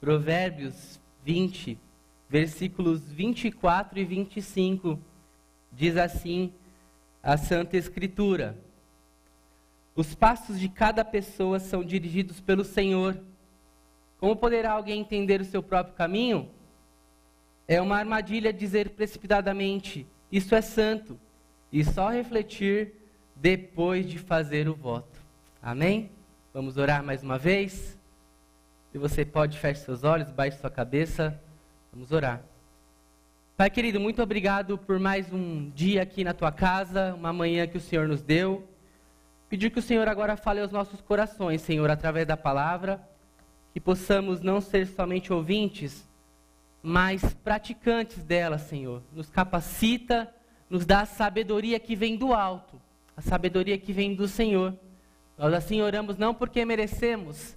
Provérbios 20, versículos 24 e 25. Diz assim a Santa Escritura: Os passos de cada pessoa são dirigidos pelo Senhor. Como poderá alguém entender o seu próprio caminho? É uma armadilha dizer precipitadamente: Isso é santo, e só refletir depois de fazer o voto. Amém? Vamos orar mais uma vez? Se você pode, feche seus olhos, baixe sua cabeça. Vamos orar. Pai querido, muito obrigado por mais um dia aqui na tua casa, uma manhã que o Senhor nos deu. Pedir que o Senhor agora fale aos nossos corações, Senhor, através da palavra, que possamos não ser somente ouvintes, mas praticantes dela, Senhor. Nos capacita, nos dá a sabedoria que vem do alto, a sabedoria que vem do Senhor. Nós assim oramos não porque merecemos,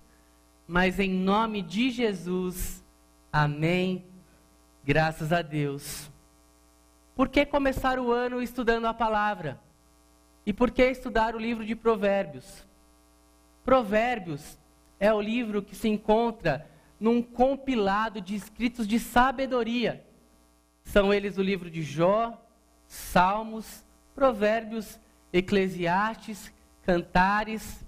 mas em nome de Jesus. Amém. Graças a Deus. Por que começar o ano estudando a palavra? E por que estudar o livro de Provérbios? Provérbios é o livro que se encontra num compilado de escritos de sabedoria. São eles o livro de Jó, Salmos, Provérbios, Eclesiastes, Cantares.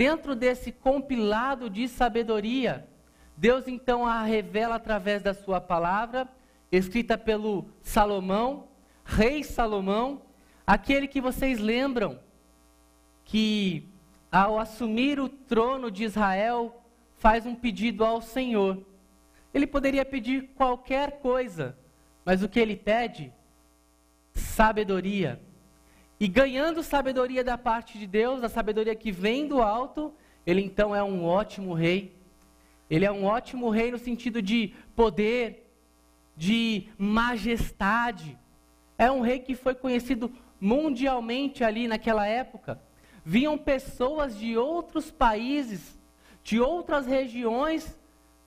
Dentro desse compilado de sabedoria, Deus então a revela através da sua palavra, escrita pelo Salomão, rei Salomão, aquele que vocês lembram que ao assumir o trono de Israel, faz um pedido ao Senhor. Ele poderia pedir qualquer coisa, mas o que ele pede? Sabedoria. E ganhando sabedoria da parte de Deus, a sabedoria que vem do alto, ele então é um ótimo rei. Ele é um ótimo rei no sentido de poder, de majestade. É um rei que foi conhecido mundialmente ali naquela época. Vinham pessoas de outros países de outras regiões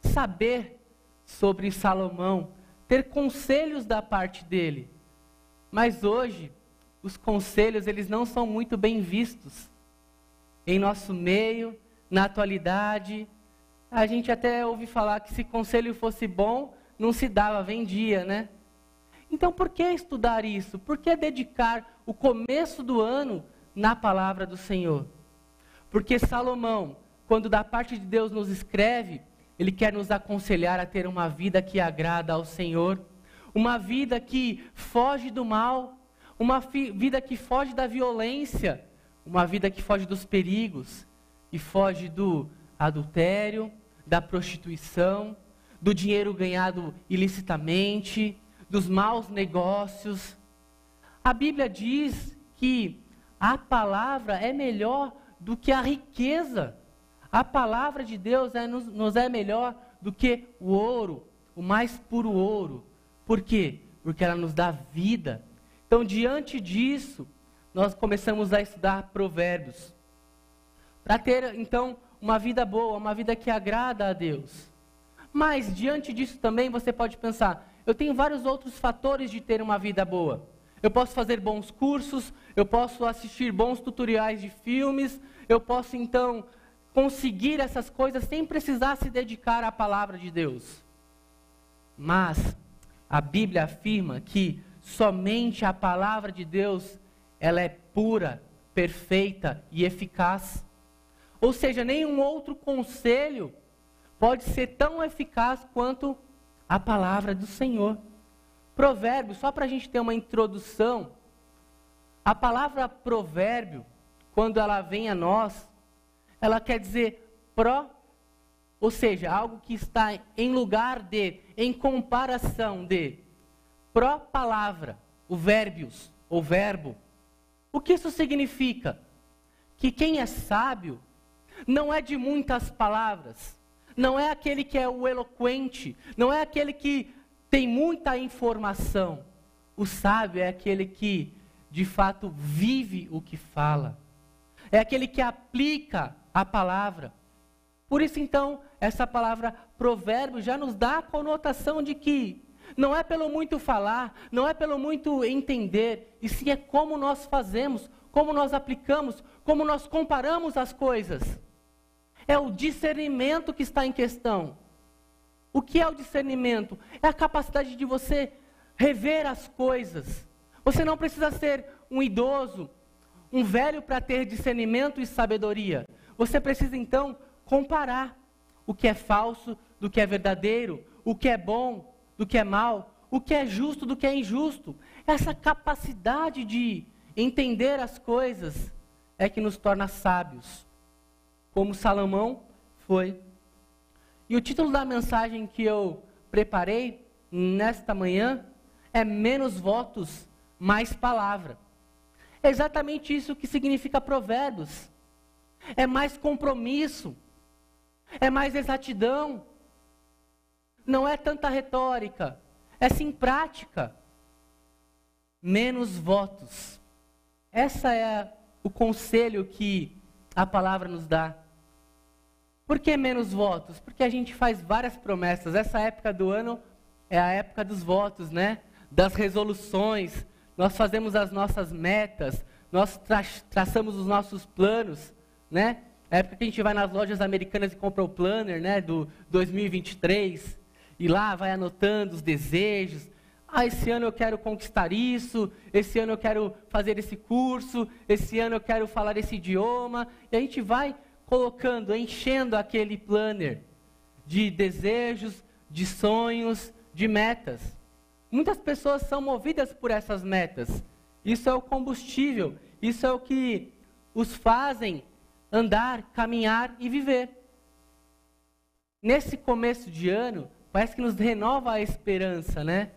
saber sobre Salomão, ter conselhos da parte dele. Mas hoje, os conselhos eles não são muito bem vistos em nosso meio, na atualidade. A gente até ouve falar que se conselho fosse bom, não se dava, vendia, né? Então, por que estudar isso? Por que dedicar o começo do ano na palavra do Senhor? Porque Salomão, quando da parte de Deus nos escreve, Ele quer nos aconselhar a ter uma vida que agrada ao Senhor, uma vida que foge do mal, uma vida que foge da violência, uma vida que foge dos perigos, e foge do adultério, da prostituição, do dinheiro ganhado ilicitamente, dos maus negócios. A Bíblia diz que a palavra é melhor do que a riqueza. A palavra de Deus é, nos, nos é melhor do que o ouro, o mais puro ouro. Por quê? Porque ela nos dá vida. Então, diante disso, nós começamos a estudar provérbios. Para ter, então, uma vida boa, uma vida que agrada a Deus. Mas, diante disso também, você pode pensar: eu tenho vários outros fatores de ter uma vida boa. Eu posso fazer bons cursos, eu posso assistir bons tutoriais de filmes, eu posso, então, conseguir essas coisas sem precisar se dedicar à palavra de Deus. Mas a Bíblia afirma que somente a palavra de Deus ela é pura, perfeita e eficaz. Ou seja, nenhum outro conselho pode ser tão eficaz quanto a palavra do Senhor. Provérbio, só para a gente ter uma introdução, a palavra provérbio, quando ela vem a nós, ela quer dizer pró, ou seja, algo que está em lugar de, em comparação de. Pró-palavra, o verbios, ou verbo. O que isso significa? Que quem é sábio não é de muitas palavras, não é aquele que é o eloquente, não é aquele que tem muita informação. O sábio é aquele que, de fato, vive o que fala, é aquele que aplica a palavra. Por isso, então, essa palavra provérbio já nos dá a conotação de que não é pelo muito falar, não é pelo muito entender, e sim é como nós fazemos, como nós aplicamos, como nós comparamos as coisas. É o discernimento que está em questão. O que é o discernimento? É a capacidade de você rever as coisas. Você não precisa ser um idoso, um velho para ter discernimento e sabedoria. Você precisa então comparar o que é falso do que é verdadeiro, o que é bom do que é mal, o que é justo do que é injusto. Essa capacidade de entender as coisas é que nos torna sábios, como Salomão foi. E o título da mensagem que eu preparei nesta manhã é Menos votos, mais palavra. É exatamente isso que significa Provérbios. É mais compromisso, é mais exatidão. Não é tanta retórica, é sim prática. Menos votos. Essa é o conselho que a palavra nos dá. Por que menos votos? Porque a gente faz várias promessas. Essa época do ano é a época dos votos, né? Das resoluções. Nós fazemos as nossas metas, nós tra traçamos os nossos planos, né? É a época que a gente vai nas lojas americanas e compra o planner, né, do 2023, e lá vai anotando os desejos. Ah, esse ano eu quero conquistar isso, esse ano eu quero fazer esse curso, esse ano eu quero falar esse idioma, e a gente vai colocando, enchendo aquele planner de desejos, de sonhos, de metas. Muitas pessoas são movidas por essas metas. Isso é o combustível, isso é o que os fazem andar, caminhar e viver. Nesse começo de ano, parece que nos renova a esperança, né?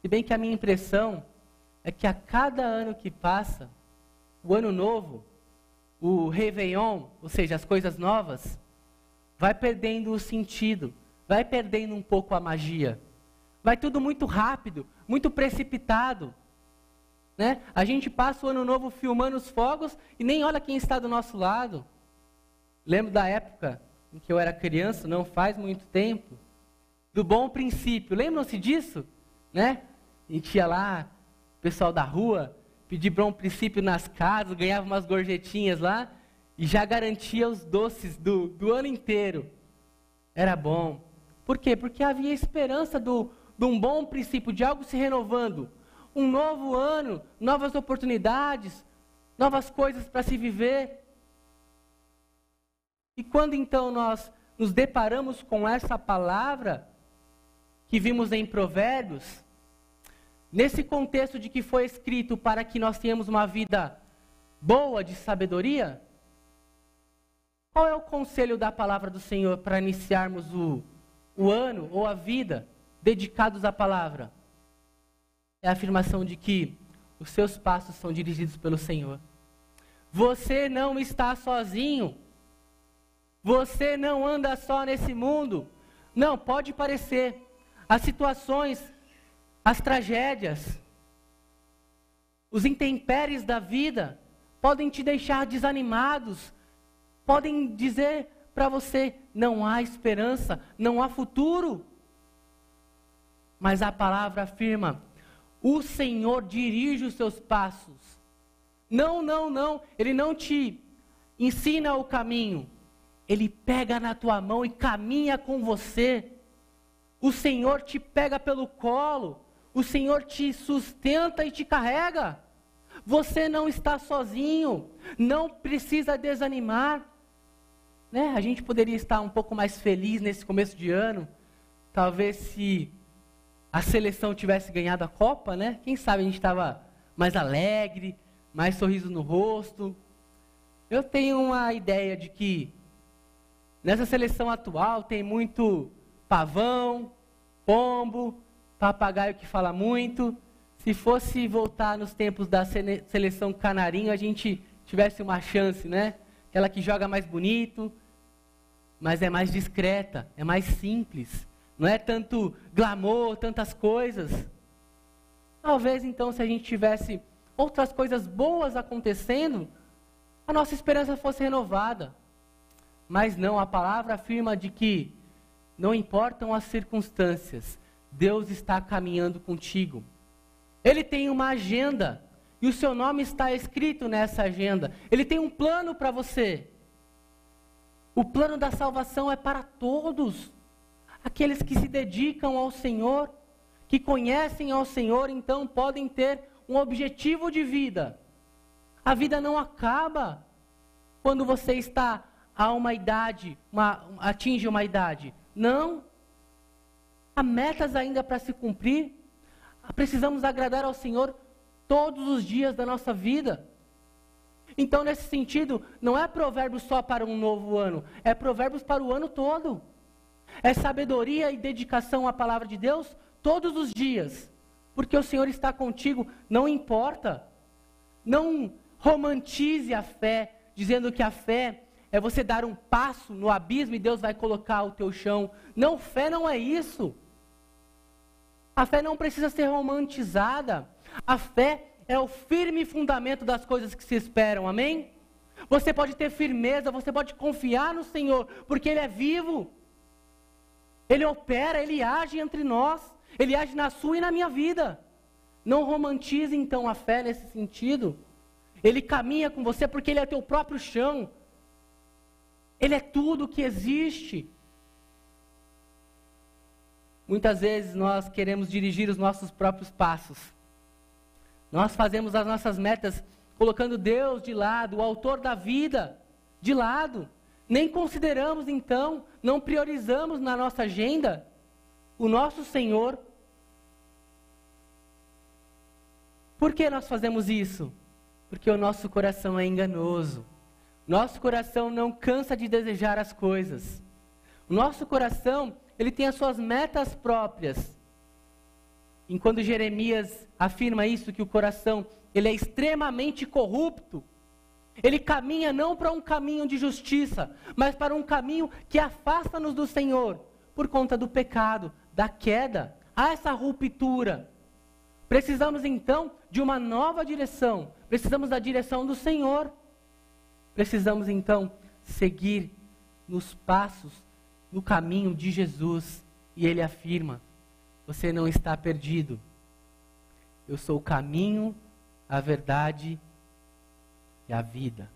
Se bem que a minha impressão é que a cada ano que passa, o ano novo, o Réveillon, ou seja, as coisas novas, vai perdendo o sentido, vai perdendo um pouco a magia. Vai tudo muito rápido, muito precipitado. Né? A gente passa o ano novo filmando os fogos e nem olha quem está do nosso lado. Lembro da época em que eu era criança, não faz muito tempo, do bom princípio. Lembram-se disso? Né? A gente ia lá, pessoal da rua, pedir bom princípio nas casas, ganhava umas gorjetinhas lá e já garantia os doces do, do ano inteiro. Era bom. Por quê? Porque havia esperança do, de um bom princípio, de algo se renovando. Um novo ano, novas oportunidades, novas coisas para se viver. E quando então nós nos deparamos com essa palavra que vimos em Provérbios, Nesse contexto de que foi escrito para que nós tenhamos uma vida boa de sabedoria, qual é o conselho da palavra do Senhor para iniciarmos o, o ano ou a vida dedicados à palavra? É a afirmação de que os seus passos são dirigidos pelo Senhor. Você não está sozinho. Você não anda só nesse mundo. Não, pode parecer. As situações as tragédias, os intempéries da vida podem te deixar desanimados, podem dizer para você: não há esperança, não há futuro. Mas a palavra afirma: o Senhor dirige os seus passos. Não, não, não, Ele não te ensina o caminho, Ele pega na tua mão e caminha com você. O Senhor te pega pelo colo, o Senhor te sustenta e te carrega. Você não está sozinho, não precisa desanimar. Né? A gente poderia estar um pouco mais feliz nesse começo de ano, talvez se a seleção tivesse ganhado a Copa, né? Quem sabe a gente estava mais alegre, mais sorriso no rosto. Eu tenho uma ideia de que nessa seleção atual tem muito pavão, pombo, papagaio que fala muito. Se fosse voltar nos tempos da seleção canarinho, a gente tivesse uma chance, né? Aquela que joga mais bonito, mas é mais discreta, é mais simples. Não é tanto glamour, tantas coisas. Talvez então, se a gente tivesse outras coisas boas acontecendo, a nossa esperança fosse renovada. Mas não, a palavra afirma de que não importam as circunstâncias, Deus está caminhando contigo. Ele tem uma agenda e o seu nome está escrito nessa agenda. Ele tem um plano para você. O plano da salvação é para todos. Aqueles que se dedicam ao Senhor, que conhecem ao Senhor, então podem ter um objetivo de vida. A vida não acaba quando você está a uma idade, uma, atinge uma idade. Não. Há metas ainda para se cumprir. Precisamos agradar ao Senhor todos os dias da nossa vida. Então, nesse sentido, não é provérbios só para um novo ano, é provérbios para o ano todo. É sabedoria e dedicação à palavra de Deus todos os dias, porque o Senhor está contigo, não importa. Não romantize a fé, dizendo que a fé é você dar um passo no abismo e Deus vai colocar o teu chão. Não, fé não é isso. A fé não precisa ser romantizada. A fé é o firme fundamento das coisas que se esperam, amém? Você pode ter firmeza, você pode confiar no Senhor, porque Ele é vivo. Ele opera, Ele age entre nós, Ele age na sua e na minha vida. Não romantize então a fé nesse sentido. Ele caminha com você porque Ele é teu próprio chão. Ele é tudo que existe. Muitas vezes nós queremos dirigir os nossos próprios passos. Nós fazemos as nossas metas colocando Deus de lado, o autor da vida de lado. Nem consideramos então, não priorizamos na nossa agenda o nosso Senhor. Por que nós fazemos isso? Porque o nosso coração é enganoso. Nosso coração não cansa de desejar as coisas. O nosso coração ele tem as suas metas próprias. Enquanto Jeremias afirma isso, que o coração ele é extremamente corrupto, ele caminha não para um caminho de justiça, mas para um caminho que afasta-nos do Senhor, por conta do pecado, da queda. Há essa ruptura. Precisamos então de uma nova direção, precisamos da direção do Senhor. Precisamos então seguir nos passos no caminho de Jesus. E ele afirma: Você não está perdido. Eu sou o caminho, a verdade e a vida.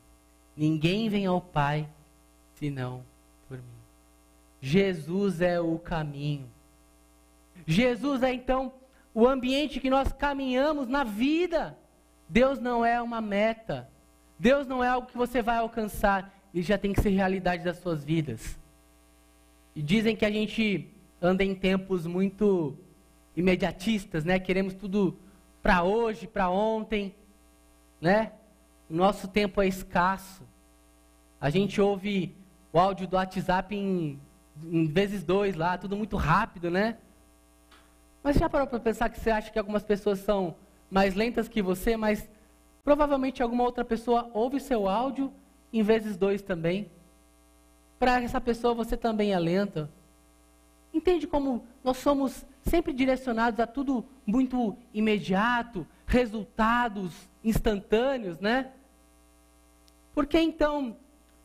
Ninguém vem ao Pai senão por mim. Jesus é o caminho. Jesus é então o ambiente que nós caminhamos na vida. Deus não é uma meta. Deus não é algo que você vai alcançar. Ele já tem que ser realidade das suas vidas. E dizem que a gente anda em tempos muito imediatistas, né? Queremos tudo para hoje, para ontem, né? O nosso tempo é escasso. A gente ouve o áudio do WhatsApp em, em vezes dois lá, tudo muito rápido, né? Mas já parou para pensar que você acha que algumas pessoas são mais lentas que você, mas provavelmente alguma outra pessoa ouve seu áudio em vezes dois também para essa pessoa você também é lenta. Entende como nós somos sempre direcionados a tudo muito imediato, resultados instantâneos, né? Porque então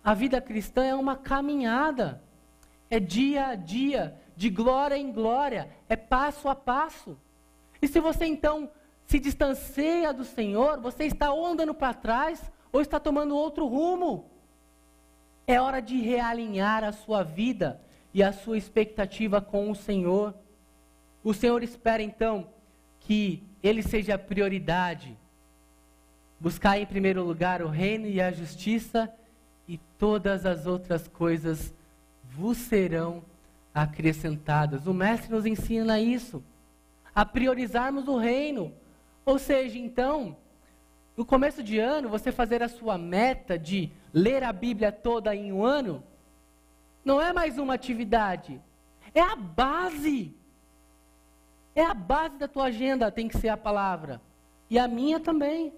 a vida cristã é uma caminhada, é dia a dia, de glória em glória, é passo a passo. E se você então se distancia do Senhor, você está ou andando para trás ou está tomando outro rumo. É hora de realinhar a sua vida e a sua expectativa com o Senhor. O Senhor espera então que Ele seja a prioridade. Buscar em primeiro lugar o reino e a justiça, e todas as outras coisas vos serão acrescentadas. O Mestre nos ensina isso, a priorizarmos o reino. Ou seja, então, no começo de ano, você fazer a sua meta de ler a Bíblia toda em um ano, não é mais uma atividade, é a base. É a base da tua agenda, tem que ser a palavra. E a minha também.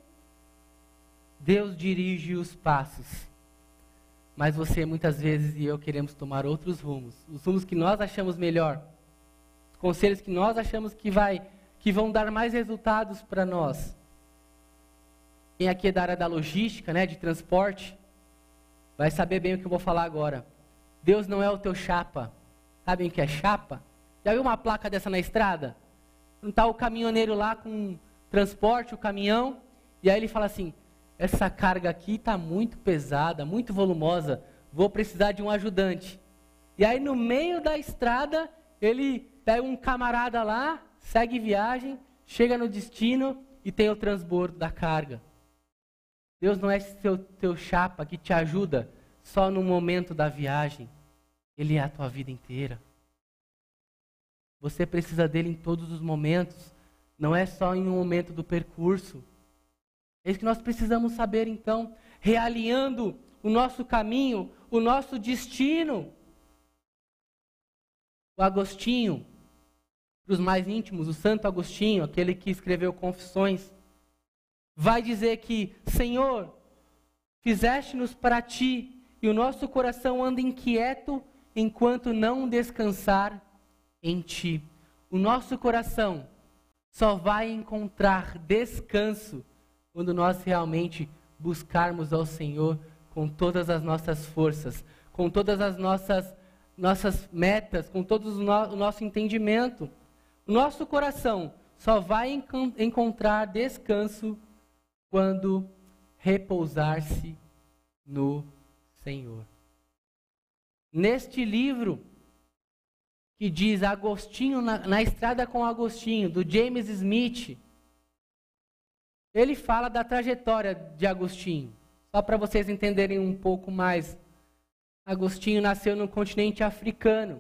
Deus dirige os passos. Mas você, muitas vezes, e eu queremos tomar outros rumos. Os rumos que nós achamos melhor. Os conselhos que nós achamos que, vai, que vão dar mais resultados para nós. Quem aqui é da área da logística, né, de transporte, vai saber bem o que eu vou falar agora. Deus não é o teu chapa. Sabem o que é chapa? Já viu uma placa dessa na estrada? Não está o caminhoneiro lá com transporte, o caminhão, e aí ele fala assim: essa carga aqui está muito pesada, muito volumosa, vou precisar de um ajudante. E aí no meio da estrada ele pega um camarada lá, segue viagem, chega no destino e tem o transbordo da carga. Deus não é seu teu chapa que te ajuda só no momento da viagem. Ele é a tua vida inteira. Você precisa dele em todos os momentos, não é só em um momento do percurso. É isso que nós precisamos saber então, realinhando o nosso caminho, o nosso destino. O Agostinho, para os mais íntimos, o Santo Agostinho, aquele que escreveu Confissões, vai dizer que, Senhor, fizeste-nos para ti, e o nosso coração anda inquieto enquanto não descansar em ti. O nosso coração só vai encontrar descanso quando nós realmente buscarmos ao Senhor com todas as nossas forças, com todas as nossas, nossas metas, com todo o, no, o nosso entendimento. Nosso coração só vai enc encontrar descanso quando repousar-se no Senhor. Neste livro, que diz Agostinho na, na Estrada com Agostinho, do James Smith, ele fala da trajetória de Agostinho. Só para vocês entenderem um pouco mais. Agostinho nasceu no continente africano.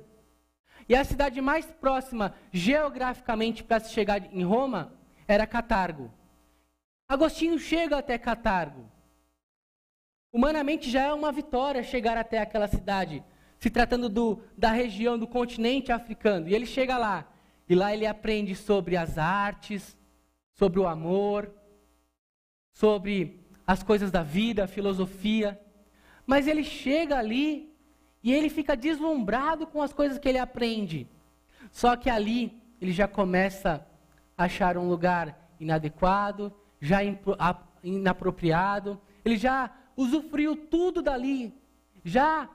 E a cidade mais próxima, geograficamente, para se chegar em Roma, era Catargo. Agostinho chega até Catargo. Humanamente já é uma vitória chegar até aquela cidade, se tratando do, da região do continente africano. E ele chega lá, e lá ele aprende sobre as artes, sobre o amor, sobre as coisas da vida, a filosofia. Mas ele chega ali e ele fica deslumbrado com as coisas que ele aprende. Só que ali ele já começa a achar um lugar inadequado, já inapropriado, ele já usufruiu tudo dali, já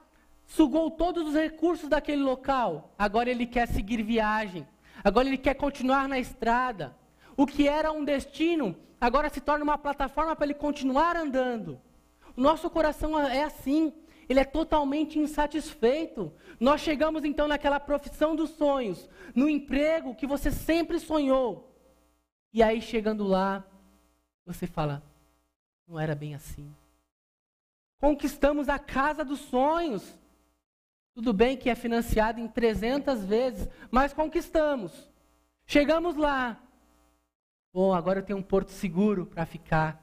sugou todos os recursos daquele local. Agora ele quer seguir viagem, agora ele quer continuar na estrada. O que era um destino, agora se torna uma plataforma para ele continuar andando. O nosso coração é assim, ele é totalmente insatisfeito. Nós chegamos então naquela profissão dos sonhos, no emprego que você sempre sonhou. E aí chegando lá, você fala: não era bem assim. Conquistamos a casa dos sonhos. Tudo bem que é financiado em 300 vezes, mas conquistamos. Chegamos lá. Bom, agora eu tenho um porto seguro para ficar.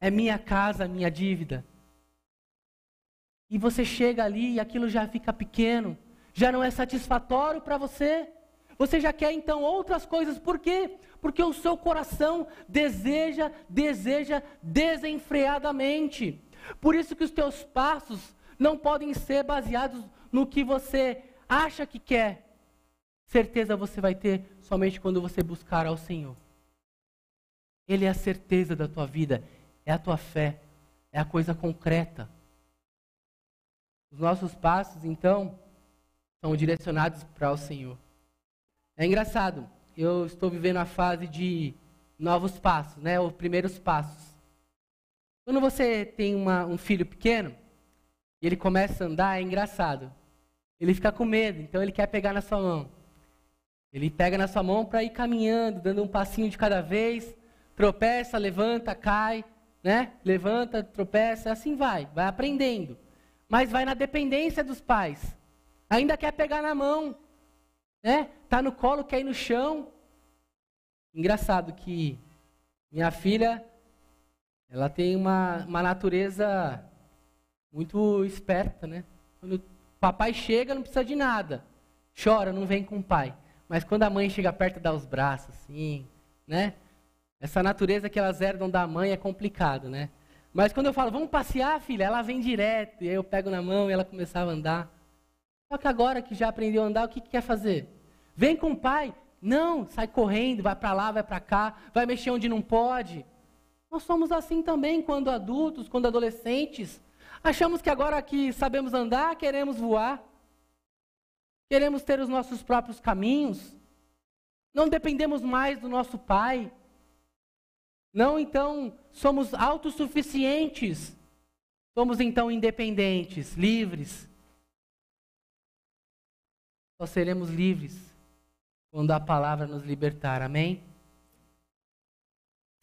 É minha casa, minha dívida. E você chega ali e aquilo já fica pequeno, já não é satisfatório para você. Você já quer então outras coisas, por quê? Porque o seu coração deseja, deseja desenfreadamente. Por isso que os teus passos não podem ser baseados no que você acha que quer. Certeza você vai ter somente quando você buscar ao Senhor. Ele é a certeza da tua vida, é a tua fé, é a coisa concreta. Os nossos passos, então, são direcionados para o Senhor. É engraçado, eu estou vivendo a fase de novos passos, né? Os primeiros passos. Quando você tem uma, um filho pequeno e ele começa a andar, é engraçado. Ele fica com medo, então ele quer pegar na sua mão. Ele pega na sua mão para ir caminhando, dando um passinho de cada vez, tropeça, levanta, cai, né? Levanta, tropeça, assim vai, vai aprendendo. Mas vai na dependência dos pais. Ainda quer pegar na mão, né? Tá no colo, quer ir no chão. Engraçado que minha filha, ela tem uma, uma natureza muito esperta, né? Quando o papai chega, não precisa de nada. Chora, não vem com o pai. Mas quando a mãe chega perto, dá os braços, assim, né? Essa natureza que elas herdam da mãe é complicado, né? Mas quando eu falo, vamos passear, filha, ela vem direto. E aí eu pego na mão e ela começava a andar. Só que agora que já aprendeu a andar, o que, que quer fazer? Vem com o pai. Não, sai correndo, vai para lá, vai para cá, vai mexer onde não pode. Nós somos assim também quando adultos, quando adolescentes. Achamos que agora que sabemos andar, queremos voar. Queremos ter os nossos próprios caminhos. Não dependemos mais do nosso pai. Não, então, somos autossuficientes. Somos então independentes, livres. Só seremos livres quando a palavra nos libertar. Amém?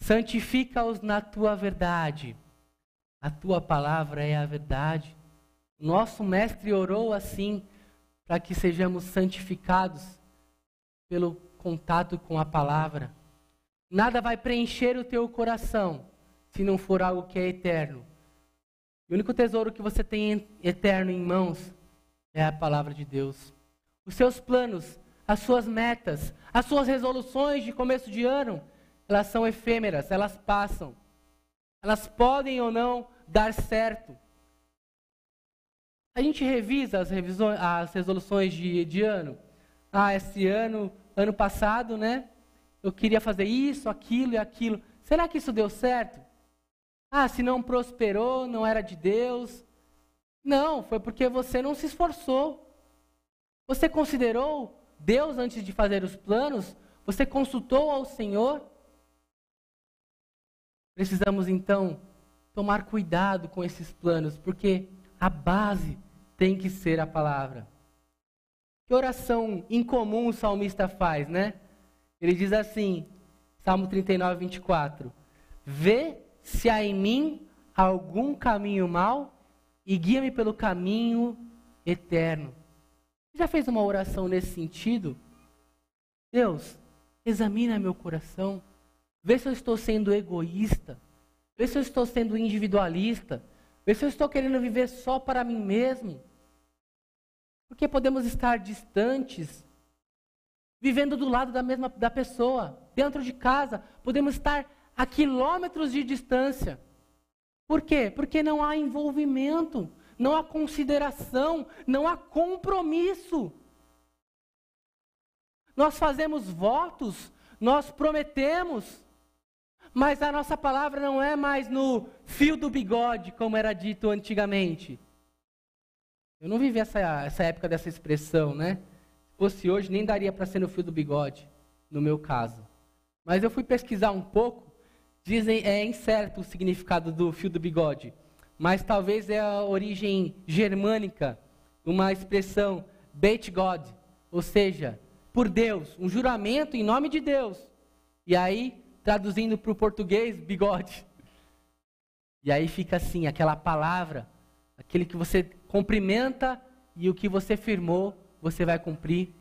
Santifica-os na tua verdade. A tua palavra é a verdade. Nosso mestre orou assim para que sejamos santificados pelo contato com a palavra. Nada vai preencher o teu coração se não for algo que é eterno. O único tesouro que você tem eterno em mãos é a palavra de Deus. Os seus planos, as suas metas, as suas resoluções de começo de ano, elas são efêmeras, elas passam. Elas podem ou não dar certo. A gente revisa as, revisões, as resoluções de, de ano. Ah, esse ano, ano passado, né? Eu queria fazer isso, aquilo e aquilo. Será que isso deu certo? Ah, se não prosperou, não era de Deus. Não, foi porque você não se esforçou. Você considerou Deus antes de fazer os planos? Você consultou ao Senhor? Precisamos então tomar cuidado com esses planos, porque a base tem que ser a palavra. Que oração incomum o salmista faz, né? Ele diz assim, Salmo 39, 24: Vê se há em mim algum caminho mau e guia-me pelo caminho eterno. Já fez uma oração nesse sentido? Deus, examina meu coração, vê se eu estou sendo egoísta, vê se eu estou sendo individualista, vê se eu estou querendo viver só para mim mesmo. Porque podemos estar distantes, vivendo do lado da mesma da pessoa, dentro de casa, podemos estar a quilômetros de distância. Por quê? Porque não há envolvimento, não há consideração, não há compromisso. Nós fazemos votos, nós prometemos, mas a nossa palavra não é mais no fio do bigode, como era dito antigamente. Eu não vivi essa, essa época dessa expressão, né? Se fosse hoje, nem daria para ser no fio do bigode, no meu caso. Mas eu fui pesquisar um pouco, dizem é incerto o significado do fio do bigode mas talvez é a origem germânica, uma expressão Beit God, ou seja, por Deus, um juramento em nome de Deus. E aí, traduzindo para o português, bigode. E aí fica assim, aquela palavra, aquele que você cumprimenta e o que você firmou, você vai cumprir.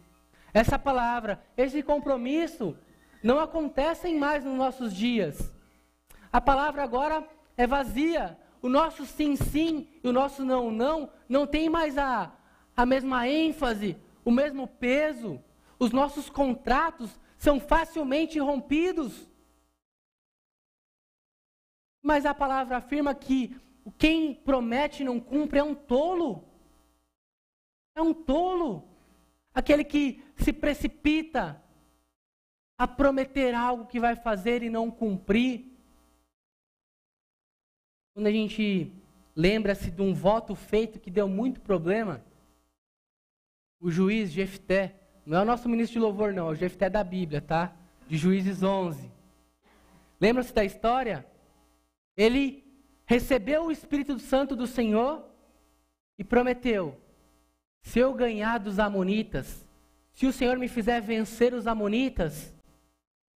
Essa palavra, esse compromisso, não acontecem mais nos nossos dias. A palavra agora é vazia, o nosso sim, sim e o nosso não, não, não tem mais a, a mesma ênfase, o mesmo peso. Os nossos contratos são facilmente rompidos. Mas a palavra afirma que quem promete e não cumpre é um tolo. É um tolo. Aquele que se precipita a prometer algo que vai fazer e não cumprir. Quando a gente lembra-se de um voto feito que deu muito problema, o juiz Jefté, não é o nosso ministro de louvor, não, é o Jefté da Bíblia, tá? De Juízes 11. Lembra-se da história? Ele recebeu o Espírito Santo do Senhor e prometeu: se eu ganhar dos Amonitas, se o Senhor me fizer vencer os Amonitas,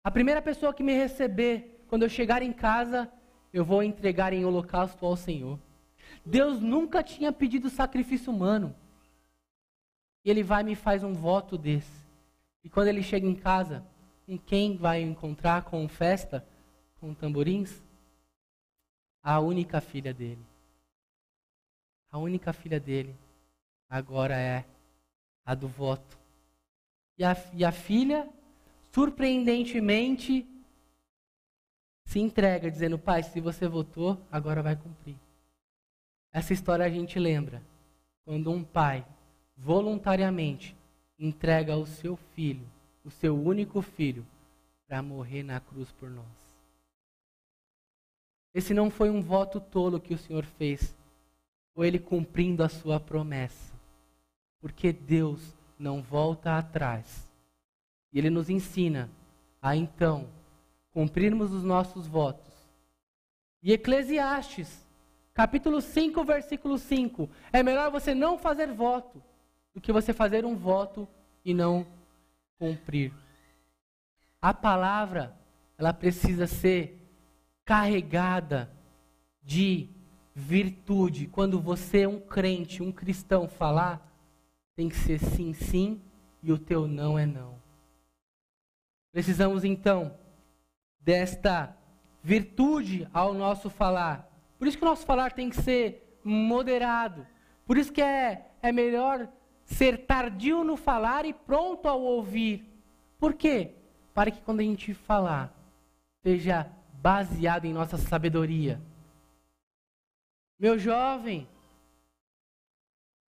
a primeira pessoa que me receber, quando eu chegar em casa, eu vou entregar em holocausto ao Senhor. Deus nunca tinha pedido sacrifício humano. E ele vai e me faz um voto desse. E quando ele chega em casa, com quem vai encontrar com festa, com tamborins? A única filha dele. A única filha dele agora é a do voto. E a, e a filha, surpreendentemente, se entrega dizendo: Pai, se você votou, agora vai cumprir. Essa história a gente lembra quando um pai voluntariamente entrega o seu filho, o seu único filho, para morrer na cruz por nós. Esse não foi um voto tolo que o Senhor fez, foi ele cumprindo a sua promessa. Porque Deus não volta atrás. E ele nos ensina a então cumprirmos os nossos votos. E Eclesiastes, capítulo 5, versículo 5. É melhor você não fazer voto do que você fazer um voto e não cumprir. A palavra, ela precisa ser carregada de virtude. Quando você um crente, um cristão falar, tem que ser sim, sim e o teu não é não. Precisamos então desta virtude ao nosso falar. Por isso que o nosso falar tem que ser moderado. Por isso que é, é melhor ser tardio no falar e pronto ao ouvir. Por quê? Para que quando a gente falar, seja baseado em nossa sabedoria. Meu jovem,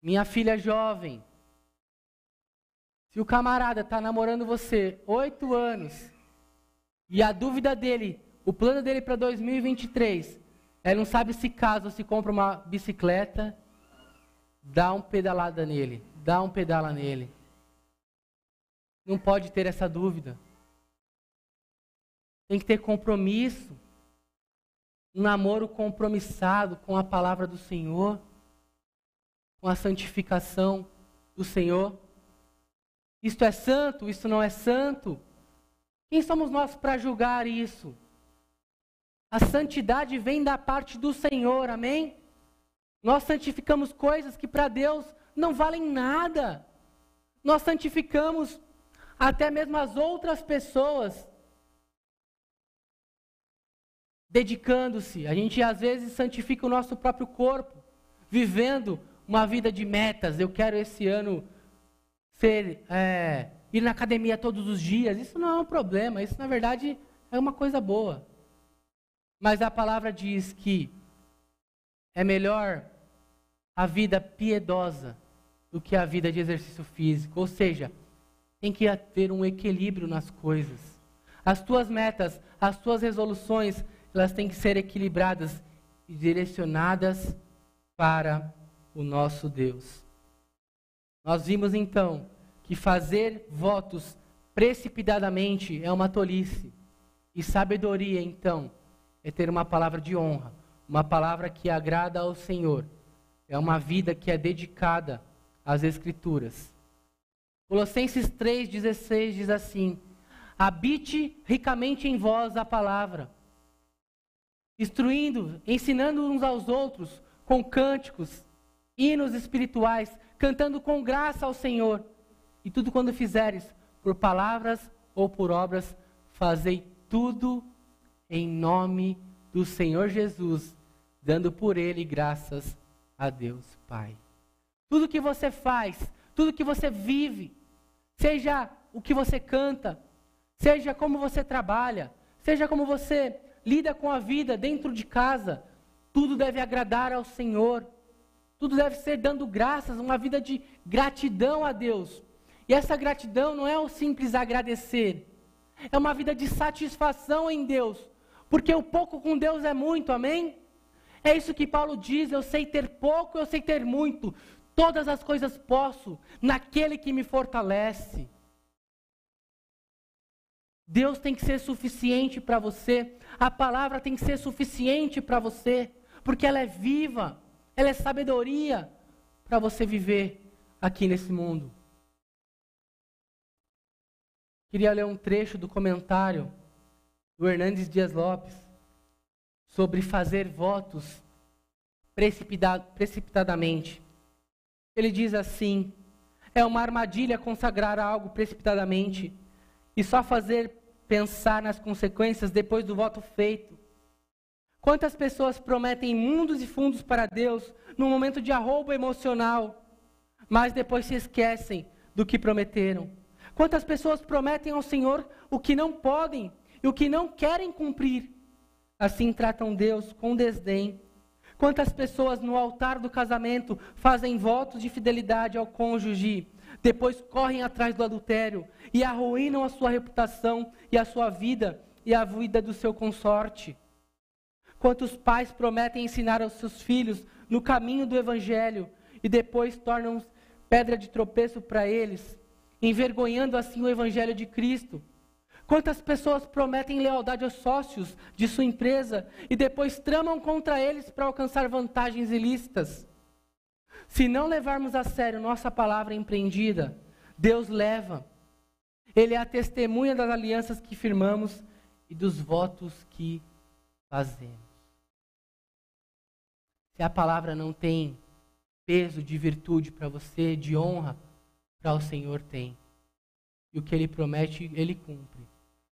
minha filha jovem, se o camarada está namorando você oito anos e a dúvida dele, o plano dele para 2023, é não sabe se casa ou se compra uma bicicleta, dá um pedalada nele, dá um pedala nele. Não pode ter essa dúvida. Tem que ter compromisso. Um namoro compromissado com a palavra do Senhor, com a santificação do Senhor. Isto é santo, isto não é santo. Quem somos nós para julgar isso? A santidade vem da parte do Senhor, amém? Nós santificamos coisas que para Deus não valem nada. Nós santificamos até mesmo as outras pessoas, dedicando-se. A gente às vezes santifica o nosso próprio corpo, vivendo uma vida de metas. Eu quero esse ano ser, é, ir na academia todos os dias, isso não é um problema, isso na verdade é uma coisa boa. Mas a palavra diz que é melhor a vida piedosa do que a vida de exercício físico, ou seja, tem que haver um equilíbrio nas coisas. As tuas metas, as tuas resoluções, elas têm que ser equilibradas e direcionadas para o nosso Deus. Nós vimos então que fazer votos precipitadamente é uma tolice. E sabedoria, então, é ter uma palavra de honra, uma palavra que agrada ao Senhor. É uma vida que é dedicada às Escrituras. Colossenses 3,16 diz assim: Habite ricamente em vós a palavra, instruindo, ensinando uns aos outros com cânticos, hinos espirituais, cantando com graça ao Senhor. E tudo quando fizeres, por palavras ou por obras, fazei tudo em nome do Senhor Jesus, dando por ele graças a Deus Pai. Tudo que você faz, tudo que você vive, seja o que você canta, seja como você trabalha, seja como você lida com a vida dentro de casa, tudo deve agradar ao Senhor. Tudo deve ser dando graças, uma vida de gratidão a Deus. E essa gratidão não é o simples agradecer, é uma vida de satisfação em Deus, porque o pouco com Deus é muito, amém? É isso que Paulo diz: eu sei ter pouco, eu sei ter muito, todas as coisas posso naquele que me fortalece. Deus tem que ser suficiente para você, a palavra tem que ser suficiente para você, porque ela é viva ela é sabedoria para você viver aqui nesse mundo. Queria ler um trecho do comentário do Hernandes Dias Lopes sobre fazer votos precipitadamente. Ele diz assim: é uma armadilha consagrar algo precipitadamente e só fazer pensar nas consequências depois do voto feito. Quantas pessoas prometem mundos e fundos para Deus num momento de arroubo emocional, mas depois se esquecem do que prometeram? Quantas pessoas prometem ao Senhor o que não podem e o que não querem cumprir? Assim tratam Deus com desdém. Quantas pessoas no altar do casamento fazem votos de fidelidade ao cônjuge, depois correm atrás do adultério e arruinam a sua reputação e a sua vida e a vida do seu consorte? Quantos pais prometem ensinar aos seus filhos no caminho do Evangelho e depois tornam pedra de tropeço para eles, envergonhando assim o Evangelho de Cristo? Quantas pessoas prometem lealdade aos sócios de sua empresa e depois tramam contra eles para alcançar vantagens ilícitas? Se não levarmos a sério nossa palavra empreendida, Deus leva. Ele é a testemunha das alianças que firmamos e dos votos que fazemos. Se a palavra não tem peso de virtude para você, de honra, para o Senhor tem. E o que ele promete, ele cumpre.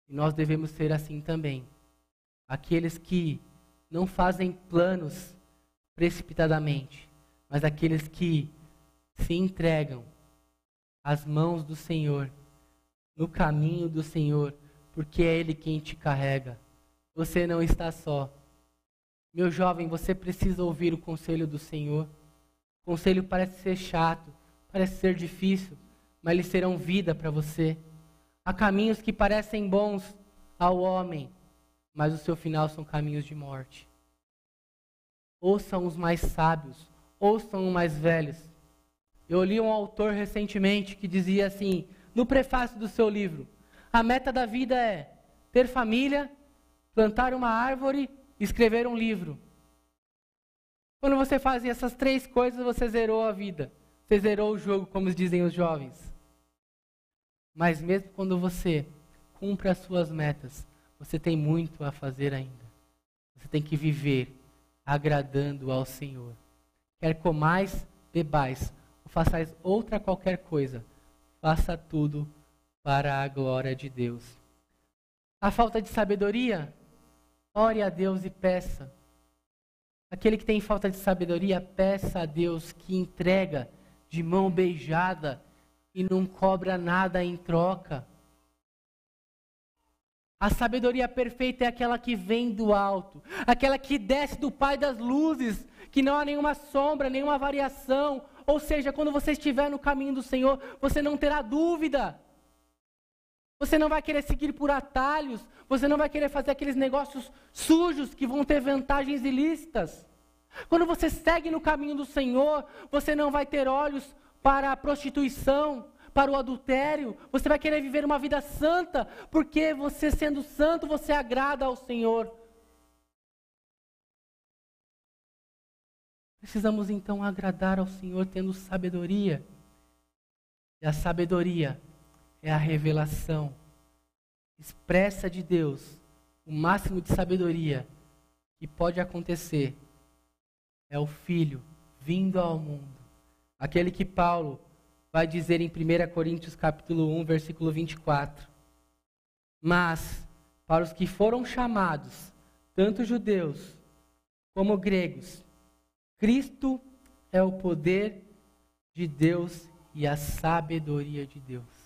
E nós devemos ser assim também. Aqueles que não fazem planos precipitadamente, mas aqueles que se entregam às mãos do Senhor, no caminho do Senhor, porque é Ele quem te carrega. Você não está só. Meu jovem, você precisa ouvir o conselho do Senhor. O conselho parece ser chato, parece ser difícil, mas eles serão vida para você. Há caminhos que parecem bons ao homem, mas o seu final são caminhos de morte. Ouçam os mais sábios, ouçam os mais velhos. Eu li um autor recentemente que dizia assim, no prefácio do seu livro: a meta da vida é ter família, plantar uma árvore, escrever um livro. Quando você faz essas três coisas, você zerou a vida. Você zerou o jogo, como dizem os jovens. Mas mesmo quando você cumpre as suas metas, você tem muito a fazer ainda. Você tem que viver agradando ao Senhor. Quer comais, bebais, ou façais outra qualquer coisa, faça tudo para a glória de Deus. A falta de sabedoria, ore a Deus e peça. Aquele que tem falta de sabedoria, peça a Deus que entrega de mão beijada e não cobra nada em troca. A sabedoria perfeita é aquela que vem do alto, aquela que desce do Pai das luzes, que não há nenhuma sombra, nenhuma variação. Ou seja, quando você estiver no caminho do Senhor, você não terá dúvida. Você não vai querer seguir por atalhos, você não vai querer fazer aqueles negócios sujos que vão ter vantagens ilícitas. Quando você segue no caminho do Senhor, você não vai ter olhos para a prostituição, para o adultério, você vai querer viver uma vida santa, porque você sendo santo, você agrada ao Senhor. Precisamos então agradar ao Senhor tendo sabedoria. E a sabedoria é a revelação expressa de Deus, o máximo de sabedoria que pode acontecer é o Filho vindo ao mundo. Aquele que Paulo vai dizer em 1 Coríntios capítulo 1, versículo 24. Mas para os que foram chamados, tanto judeus como gregos, Cristo é o poder de Deus e a sabedoria de Deus.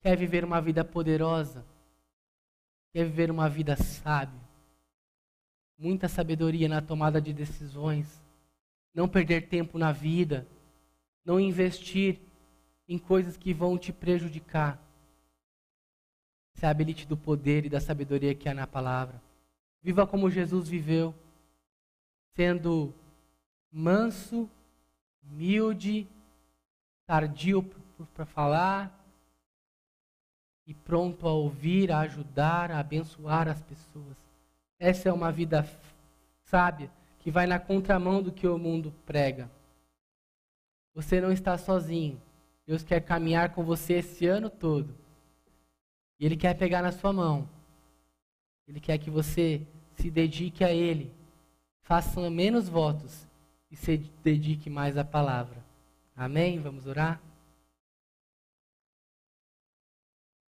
Quer viver uma vida poderosa? Quer viver uma vida sábia? Muita sabedoria na tomada de decisões. Não perder tempo na vida não investir em coisas que vão te prejudicar. Se habilite do poder e da sabedoria que há na palavra. Viva como Jesus viveu, sendo manso, humilde, tardio para falar e pronto a ouvir, a ajudar, a abençoar as pessoas. Essa é uma vida sábia que vai na contramão do que o mundo prega. Você não está sozinho. Deus quer caminhar com você esse ano todo. E Ele quer pegar na sua mão. Ele quer que você se dedique a Ele. Faça menos votos e se dedique mais à palavra. Amém? Vamos orar?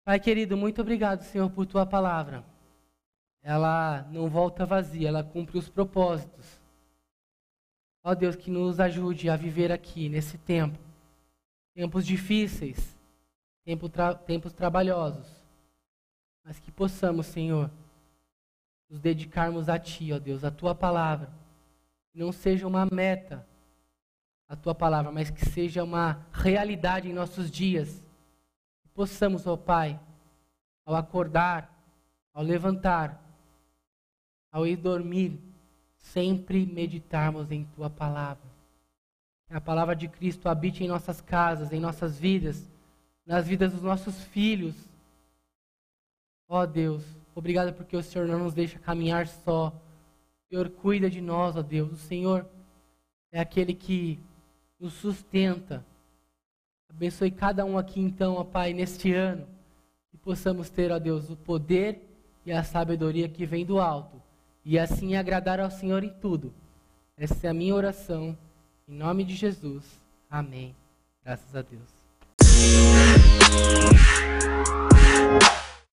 Pai querido, muito obrigado, Senhor, por tua palavra. Ela não volta vazia, ela cumpre os propósitos. Ó Deus, que nos ajude a viver aqui nesse tempo. Tempos difíceis, tempo tra tempos trabalhosos. Mas que possamos, Senhor, nos dedicarmos a Ti, ó Deus, a Tua palavra. Não seja uma meta a Tua palavra, mas que seja uma realidade em nossos dias. Possamos, ó Pai, ao acordar, ao levantar, ao ir dormir, sempre meditarmos em tua palavra. Que a palavra de Cristo habite em nossas casas, em nossas vidas, nas vidas dos nossos filhos. Ó Deus, obrigado porque o Senhor não nos deixa caminhar só. O Senhor cuida de nós, ó Deus. O Senhor é aquele que nos sustenta. Abençoe cada um aqui então, ó Pai, neste ano. e possamos ter, ó Deus, o poder e a sabedoria que vem do alto, e assim agradar ao Senhor em tudo. Essa é a minha oração, em nome de Jesus. Amém. Graças a Deus.